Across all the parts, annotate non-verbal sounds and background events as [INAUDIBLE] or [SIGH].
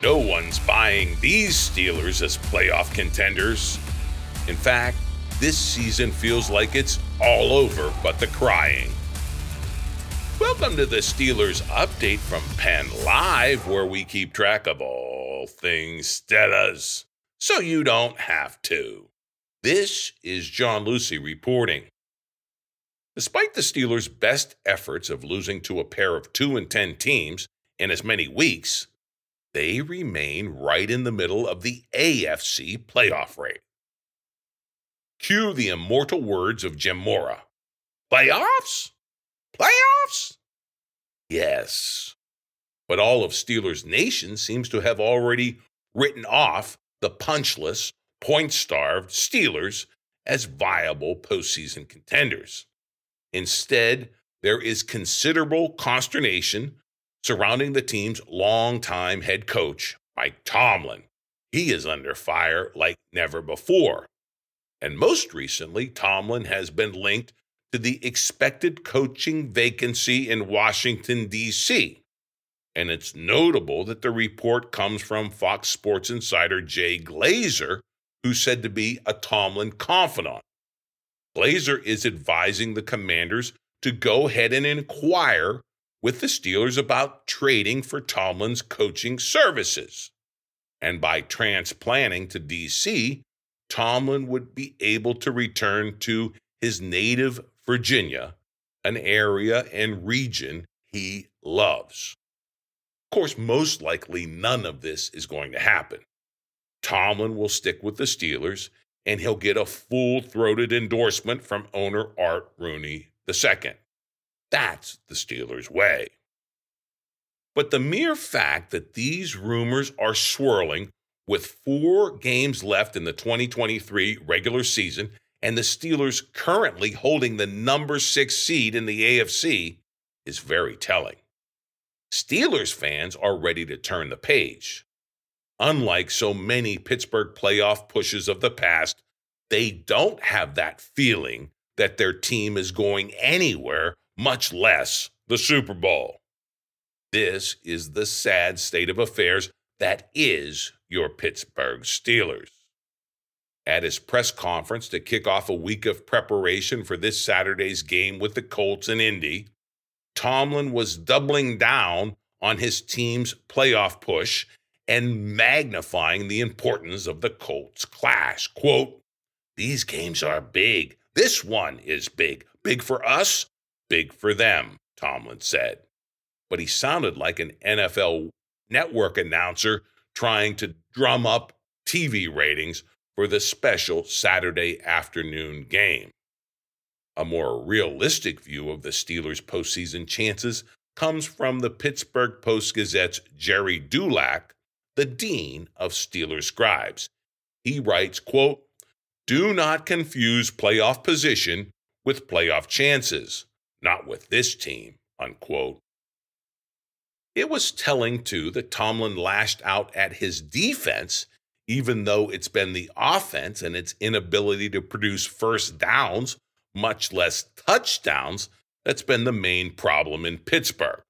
No one's buying these Steelers as playoff contenders. In fact, this season feels like it's all over but the crying. Welcome to the Steelers update from Penn Live, where we keep track of all things Steelers, so you don't have to. This is John Luciew reporting. Despite the Steelers' best efforts of losing to a pair of 2 and 10 teams in as many weeks, they remain right in the middle of the AFC playoff race. Cue the immortal words of Jim Mora Playoffs? Playoffs? Yes. But all of Steelers Nation seems to have already written off the punchless, point starved Steelers as viable postseason contenders. Instead, there is considerable consternation surrounding the team's longtime head coach, Mike Tomlin. He is under fire like never before. And most recently, Tomlin has been linked to the expected coaching vacancy in Washington, D.C. And it's notable that the report comes from Fox Sports insider Jay Glazer, who's said to be a Tomlin confidant. Glazer is advising the commanders to go ahead and inquire with the Steelers about trading for Tomlin's coaching services. And by transplanting to DC, Tomlin would be able to return to his native Virginia, an area and region he loves. Of course, most likely none of this is going to happen. Tomlin will stick with the Steelers, and he'll get a full throated endorsement from owner Art Rooney II. That's the Steelers' way. But the mere fact that these rumors are swirling with four games left in the 2023 regular season and the Steelers currently holding the number six seed in the AFC is very telling. Steelers fans are ready to turn the page. Unlike so many Pittsburgh playoff pushes of the past, they don't have that feeling that their team is going anywhere much less the Super Bowl. This is the sad state of affairs that is your Pittsburgh Steelers. At his press conference to kick off a week of preparation for this Saturday's game with the Colts in Indy, Tomlin was doubling down on his team's playoff push and magnifying the importance of the Colts clash. Quote, These games are big. This one is big. Big for us, Big for them, Tomlin said. But he sounded like an NFL network announcer trying to drum up TV ratings for the special Saturday afternoon game. A more realistic view of the Steelers' postseason chances comes from the Pittsburgh Post Gazette's Gerry Dulac, the dean of Steelers scribes. He writes, quote, "Do not confuse playoff position with playoff chances. Not with this team, unquote. It was telling, too, that Tomlin lashed out at his defense, even though it's been the offense and its inability to produce first downs, much less touchdowns, that's been the main problem in Pittsburgh.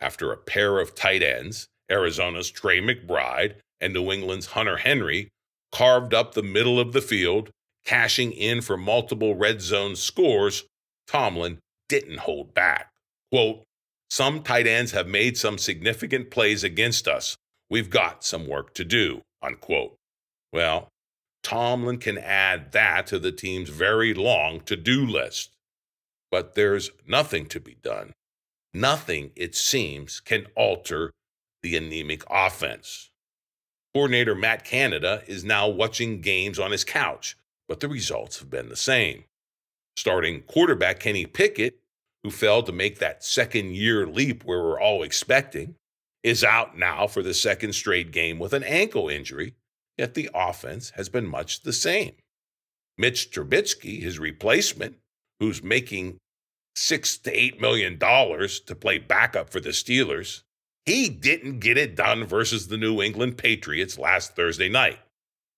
After a pair of tight ends, Arizona's Trey McBride and New England's Hunter Henry carved up the middle of the field, cashing in for multiple red zone scores, Tomlin didn't hold back. Quote, some tight ends have made some significant plays against us. We've got some work to do, unquote. Well, Tomlin can add that to the team's very long to do list. But there's nothing to be done. Nothing, it seems, can alter the anemic offense. Coordinator Matt Canada is now watching games on his couch, but the results have been the same. Starting quarterback Kenny Pickett, who failed to make that second year leap where we're all expecting, is out now for the second straight game with an ankle injury, yet the offense has been much the same. Mitch Trubisky, his replacement, who's making six to eight million dollars to play backup for the Steelers, he didn't get it done versus the New England Patriots last Thursday night.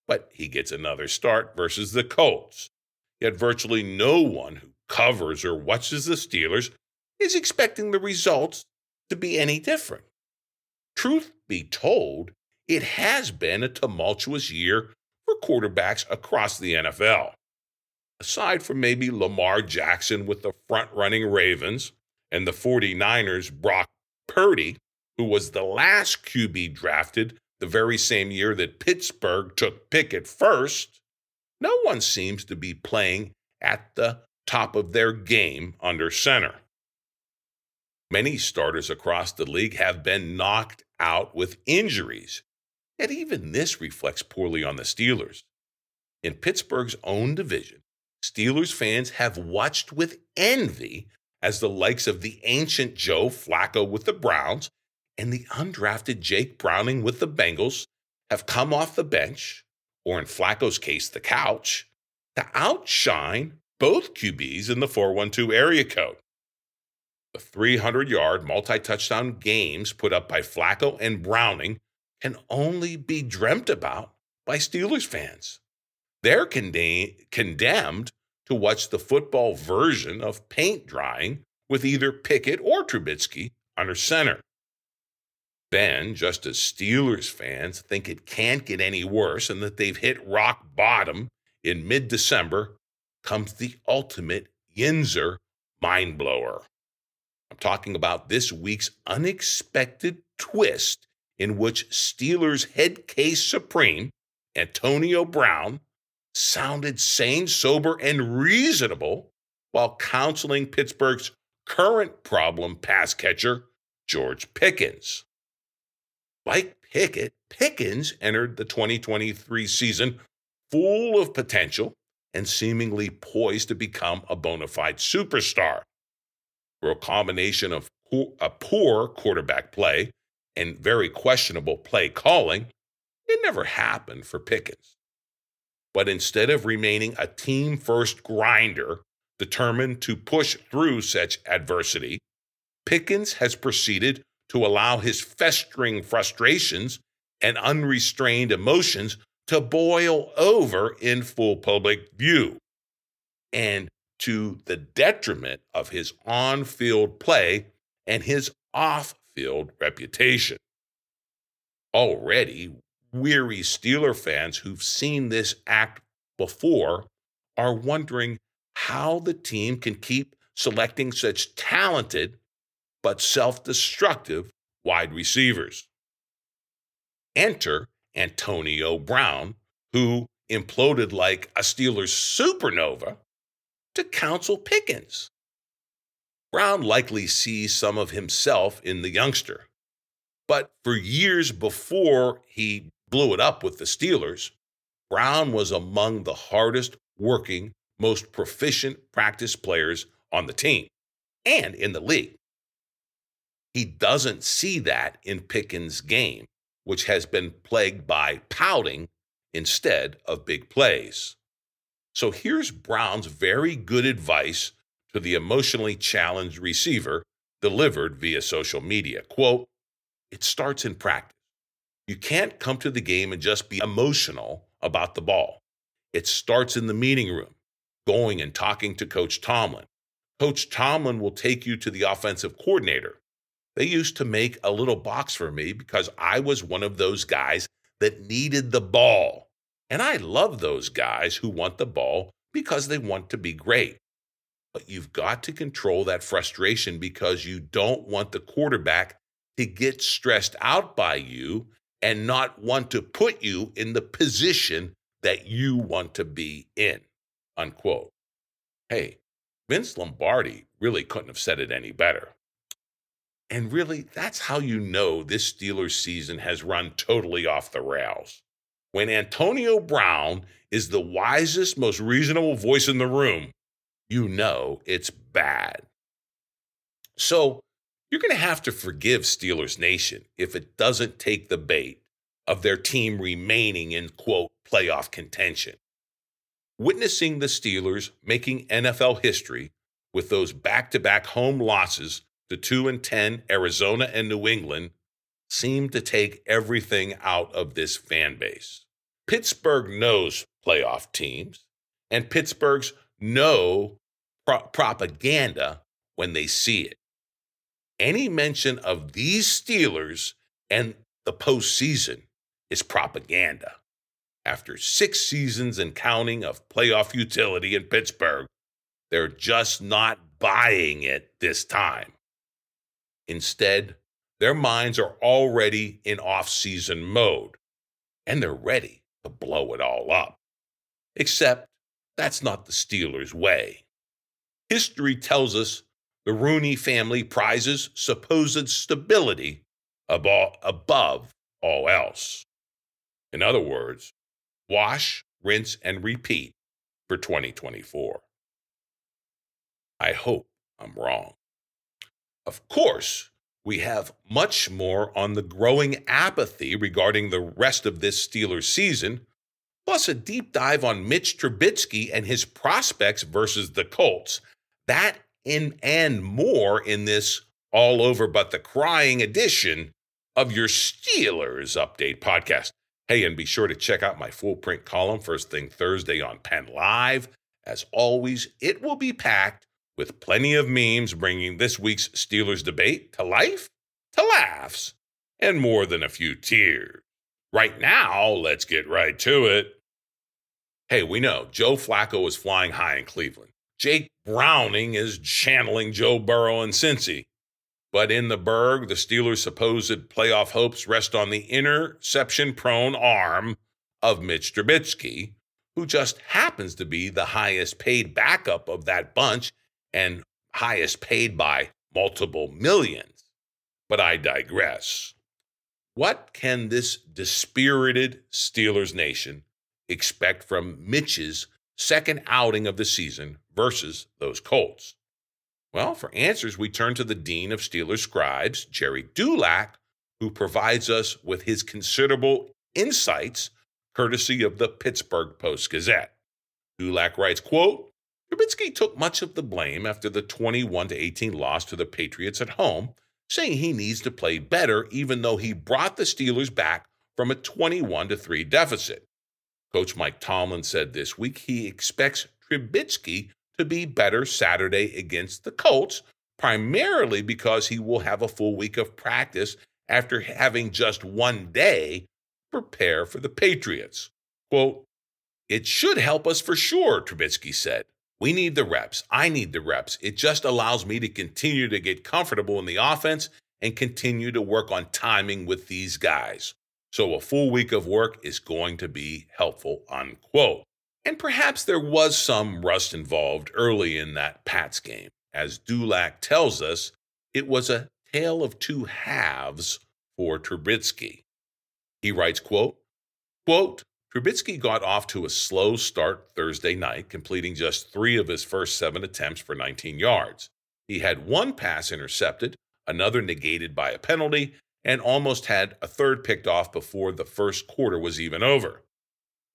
But he gets another start versus the Colts. Yet virtually no one who covers or watches the Steelers is expecting the results to be any different. Truth be told, it has been a tumultuous year for quarterbacks across the NFL. Aside from maybe Lamar Jackson with the front running Ravens and the 49ers' Brock Purdy, who was the last QB drafted the very same year that Pittsburgh took Pickett first, no one seems to be playing at the top of their game under center. Many starters across the league have been knocked out with injuries, yet even this reflects poorly on the Steelers. In Pittsburgh's own division, Steelers fans have watched with envy as the likes of the ancient Joe Flacco with the Browns and the undrafted Jake Browning with the Bengals have come off the bench, or in Flacco's case, the couch, to outshine both QBs in the 412 area code. The 300 yard multi touchdown games put up by Flacco and Browning can only be dreamt about by Steelers fans. They're condemned to watch the football version of paint drying with either Pickett or Trubisky under center. Then, just as Steelers fans think it can't get any worse and that they've hit rock bottom in mid December, comes the ultimate Yinzer mind blower. I'm talking about this week's unexpected twist in which Steelers head case supreme, Antonio Brown, sounded sane, sober, and reasonable while counseling Pittsburgh's current problem pass catcher, George Pickens. Like Pickett, Pickens entered the 2023 season full of potential and seemingly poised to become a bona fide superstar. For a combination of a poor quarterback play and very questionable play calling, it never happened for Pickens. But instead of remaining a team first grinder determined to push through such adversity, Pickens has proceeded to allow his festering frustrations and unrestrained emotions to boil over in full public view, and to the detriment of his on field play and his off field reputation. Already, weary Steeler fans who've seen this act before are wondering how the team can keep selecting such talented but self destructive wide receivers. Enter Antonio Brown, who imploded like a Steelers supernova to counsel Pickens. Brown likely sees some of himself in the youngster. But for years before he blew it up with the Steelers, Brown was among the hardest working, most proficient practice players on the team and in the league. He doesn't see that in Pickens' game, which has been plagued by pouting instead of big plays. So here's Brown's very good advice to the emotionally challenged receiver delivered via social media. Quote, it starts in practice. You can't come to the game and just be emotional about the ball. It starts in the meeting room, going and talking to Coach Tomlin. Coach Tomlin will take you to the offensive coordinator. They used to make a little box for me because I was one of those guys that needed the ball. And I love those guys who want the ball because they want to be great. But you've got to control that frustration because you don't want the quarterback to get stressed out by you and not want to put you in the position that you want to be in. Unquote. Hey, Vince Lombardi really couldn't have said it any better. And really, that's how you know this Steelers season has run totally off the rails. When Antonio Brown is the wisest, most reasonable voice in the room, you know it's bad. So you're going to have to forgive Steelers Nation if it doesn't take the bait of their team remaining in, quote, playoff contention. Witnessing the Steelers making NFL history with those back to back home losses to 2 and 10 Arizona and New England seem to take everything out of this fan base. Pittsburgh knows playoff teams, and Pittsburgh's know pro- propaganda when they see it. Any mention of these Steelers and the postseason is propaganda. After six seasons and counting of playoff utility in Pittsburgh, they're just not buying it this time. Instead, their minds are already in off season mode, and they're ready to blow it all up. Except that's not the Steelers' way. History tells us the Rooney family prizes supposed stability above all else. In other words, wash, rinse, and repeat for 2024. I hope I'm wrong. Of course, we have much more on the growing apathy regarding the rest of this Steelers season, plus a deep dive on Mitch Trubisky and his prospects versus the Colts. That in, and more in this all over but the crying edition of your Steelers Update podcast. Hey, and be sure to check out my full print column first thing Thursday on Penn Live. As always, it will be packed with plenty of memes bringing this week's Steelers debate to life, to laughs, and more than a few tears. Right now, let's get right to it. Hey, we know Joe Flacco is flying high in Cleveland. Jake Browning is channeling Joe Burrow and Cincy. But in the Burgh, the Steelers' supposed playoff hopes rest on the interception prone arm of Mitch Trubisky, who just happens to be the highest paid backup of that bunch and highest paid by multiple millions. But I digress. What can this dispirited Steelers nation expect from Mitch's second outing of the season versus those Colts? Well, for answers, we turn to the Dean of Steelers Scribes, Gerry Dulac, who provides us with his considerable insights courtesy of the Pittsburgh Post Gazette. Dulac writes, quote, Trubisky took much of the blame after the 21 18 loss to the Patriots at home, saying he needs to play better even though he brought the Steelers back from a 21 3 deficit. Coach Mike Tomlin said this week he expects Trubisky to be better Saturday against the Colts, primarily because he will have a full week of practice after having just one day prepare for the Patriots. Quote, It should help us for sure, Trubisky said. We need the reps. I need the reps. It just allows me to continue to get comfortable in the offense and continue to work on timing with these guys. So a full week of work is going to be helpful, unquote. And perhaps there was some rust involved early in that Pats game. As Dulac tells us, it was a tale of two halves for Trubisky. He writes, quote, quote, Trubisky got off to a slow start Thursday night, completing just three of his first seven attempts for 19 yards. He had one pass intercepted, another negated by a penalty, and almost had a third picked off before the first quarter was even over.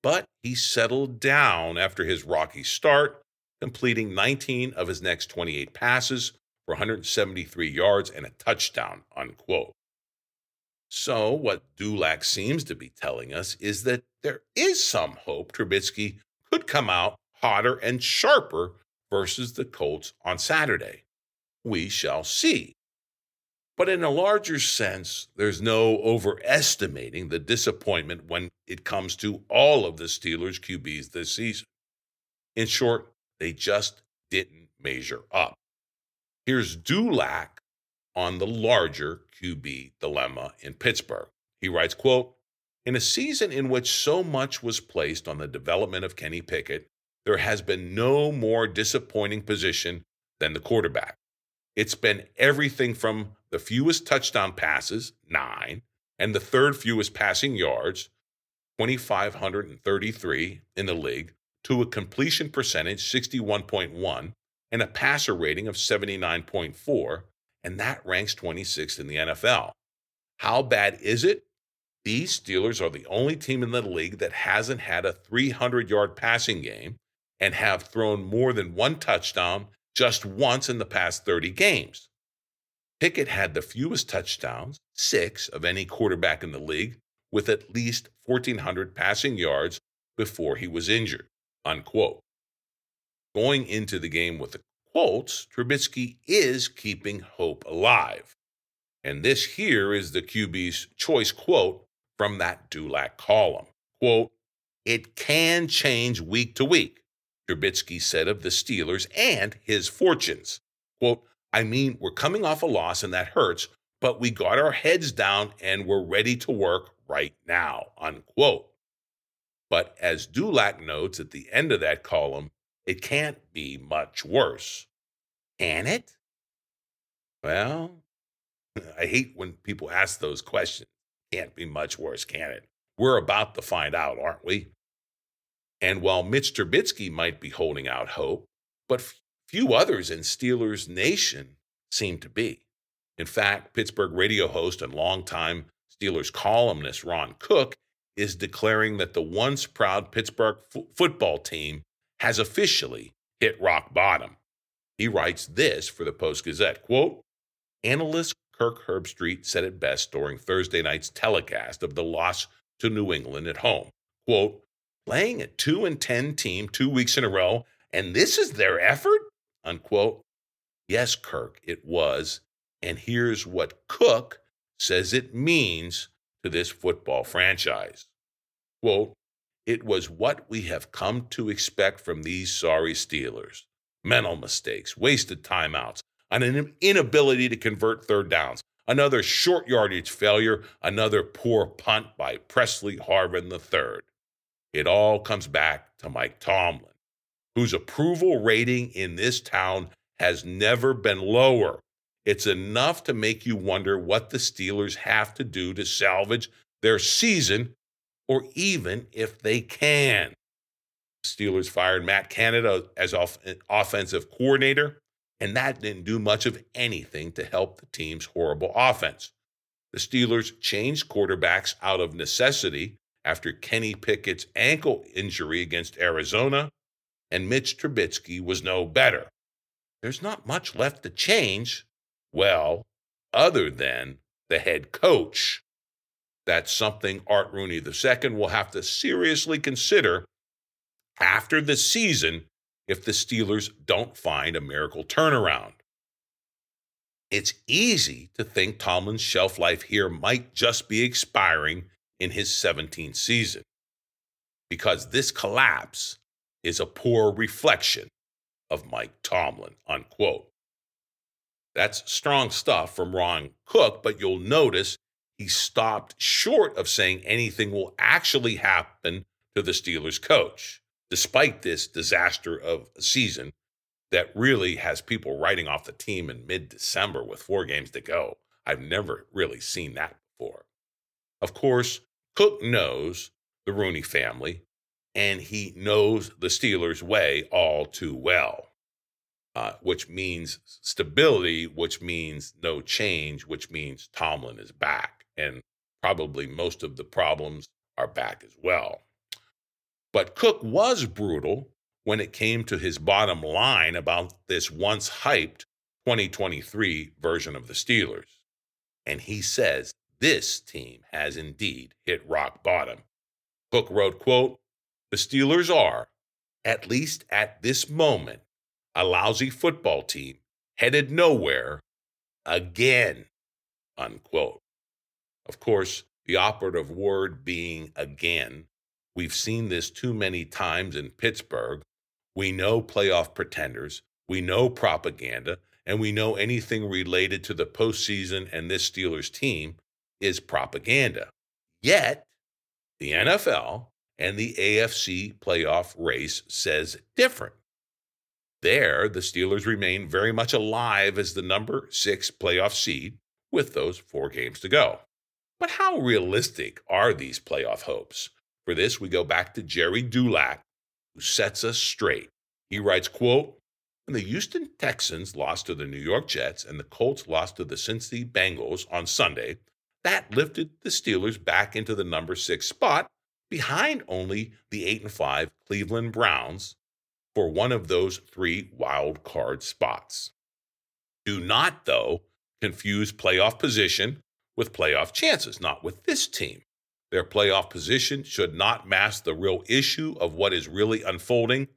But he settled down after his rocky start, completing 19 of his next 28 passes for 173 yards and a touchdown, unquote. So, what Dulac seems to be telling us is that there is some hope Trubisky could come out hotter and sharper versus the Colts on Saturday. We shall see. But in a larger sense, there's no overestimating the disappointment when it comes to all of the Steelers' QBs this season. In short, they just didn't measure up. Here's Dulac on the larger QB dilemma in Pittsburgh. He writes, quote, in a season in which so much was placed on the development of Kenny Pickett, there has been no more disappointing position than the quarterback. It's been everything from the fewest touchdown passes, nine, and the third fewest passing yards, 2,533 in the league, to a completion percentage, 61.1, and a passer rating of 79.4, and that ranks 26th in the NFL. How bad is it? These Steelers are the only team in the league that hasn't had a 300 yard passing game and have thrown more than one touchdown just once in the past 30 games. Pickett had the fewest touchdowns, six, of any quarterback in the league, with at least 1,400 passing yards before he was injured. Unquote. Going into the game with the Colts, Trubisky is keeping hope alive. And this here is the QB's choice quote from that Dulac column. Quote, it can change week to week. Trubisky said of the Steelers and his fortunes. Quote, I mean, we're coming off a loss and that hurts, but we got our heads down and we're ready to work right now, unquote. But as Dulac notes at the end of that column, it can't be much worse. Can it? Well, [LAUGHS] I hate when people ask those questions. Can't be much worse, can it? We're about to find out, aren't we? And while Mitch Trubisky might be holding out hope, but few others in Steelers Nation seem to be. In fact, Pittsburgh radio host and longtime Steelers columnist Ron Cook is declaring that the once proud Pittsburgh f- football team has officially hit rock bottom. He writes this for the Post Gazette quote, Analyst Kirk Herbstreit said it best during Thursday night's telecast of the loss to New England at home. Quote, playing a 2 and 10 team two weeks in a row, and this is their effort? Unquote. Yes, Kirk, it was. And here's what Cook says it means to this football franchise. Quote, it was what we have come to expect from these sorry Steelers mental mistakes, wasted timeouts, an inability to convert third downs, another short yardage failure, another poor punt by Pressley Harvin III. It all comes back to Mike Tomlin, whose approval rating in this town has never been lower. It's enough to make you wonder what the Steelers have to do to salvage their season, or even if they can. Steelers fired Matt Canada as off- eh, offensive coordinator, and that didn't do much of anything to help the team's horrible offense. The Steelers changed quarterbacks out of necessity after Kenny Pickett's ankle injury against Arizona, and Mitch Trubisky was no better. There's not much left to change, well, other than the head coach. That's something Art Rooney II will have to seriously consider after the season if the Steelers don't find a miracle turnaround. It's easy to think Tomlin's shelf life here might just be expiring in his 17th season because this collapse is a poor reflection of Mike Tomlin, unquote. That's strong stuff from Ron Cook, but you'll notice he stopped short of saying anything will actually happen to the Steelers coach, despite this disaster of a season that really has people writing off the team in mid December with four games to go. I've never really seen that before. Of course, Cook knows the Rooney family, and he knows the Steelers' way all too well, uh, which means stability, which means no change, which means Tomlin is back. And probably most of the problems are back as well. But Cook was brutal when it came to his bottom line about this once hyped 2023 version of the Steelers. And he says this team has indeed hit rock bottom. Cook wrote, quote, the Steelers are, at least at this moment, a lousy football team headed nowhere again, unquote. Of course, the operative word being again. We've seen this too many times in Pittsburgh. We know playoff pretenders, we know propaganda, and we know anything related to the postseason and this Steelers team is propaganda. Yet, the NFL and the AFC playoff race says different. There, the Steelers remain very much alive as the number six playoff seed with those four games to go. But how realistic are these playoff hopes? For this, we go back to Gerry Dulac, who sets us straight. He writes, quote, when the Houston Texans lost to the New York Jets and the Colts lost to the Cincinnati Bengals on Sunday, that lifted the Steelers back into the number six spot, behind only the eight and five Cleveland Browns for one of those three wild card spots. Do not, though, confuse playoff position with playoff chances, not with this team. Their playoff position should not mask the real issue of what is really unfolding.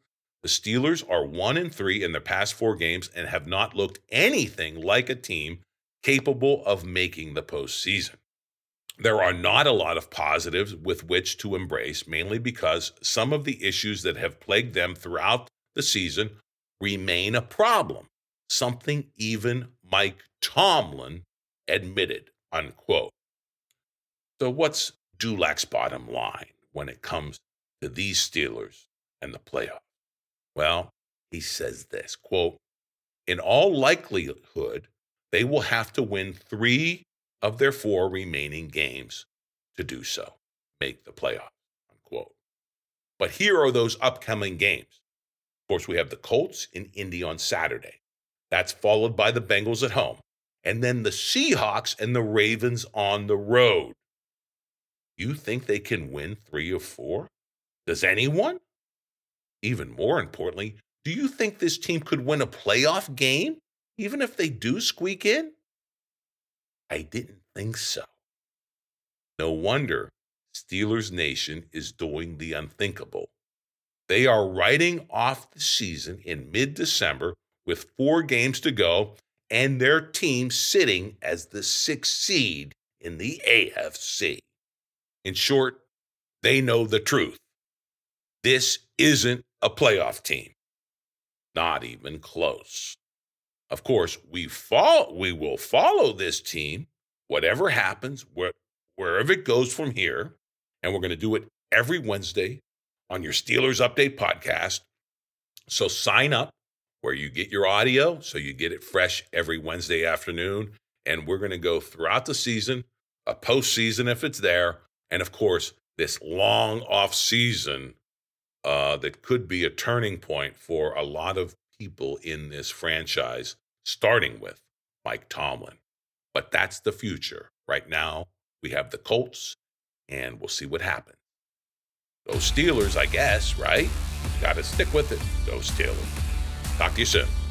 The Steelers are 1 and 3 in their past 4 games and have not looked anything like a team capable of making the postseason. There are not a lot of positives with which to embrace, mainly because some of the issues that have plagued them throughout the season remain a problem, something even Mike Tomlin admitted, unquote. So, what's Dulac's bottom line when it comes to these Steelers and the playoffs? Well, he says this quote, in all likelihood, they will have to win three of their four remaining games to do so, make the playoffs, unquote. But here are those upcoming games. Of course, we have the Colts in Indy on Saturday. That's followed by the Bengals at home. And then the Seahawks and the Ravens on the road. You think they can win three or four? Does anyone? Even more importantly, do you think this team could win a playoff game, even if they do squeak in? I didn't think so. No wonder Steelers Nation is doing the unthinkable. They are writing off the season in mid December with four games to go and their team sitting as the sixth seed in the AFC. In short, they know the truth. This isn't a playoff team. Not even close. Of course, we follow, we will follow this team, whatever happens, where, wherever it goes from here, and we're going to do it every Wednesday on your Steelers Update podcast. So sign up where you get your audio, so you get it fresh every Wednesday afternoon, and we're going to go throughout the season, a postseason if it's there, and of course this long off season uh, that could be a turning point for a lot of people in this franchise starting with Mike Tomlin. But that's the future. Right now, we have the Colts, and we'll see what happens. Those Steelers, I guess, right? Got to stick with it. Those Steelers. Talk to you soon.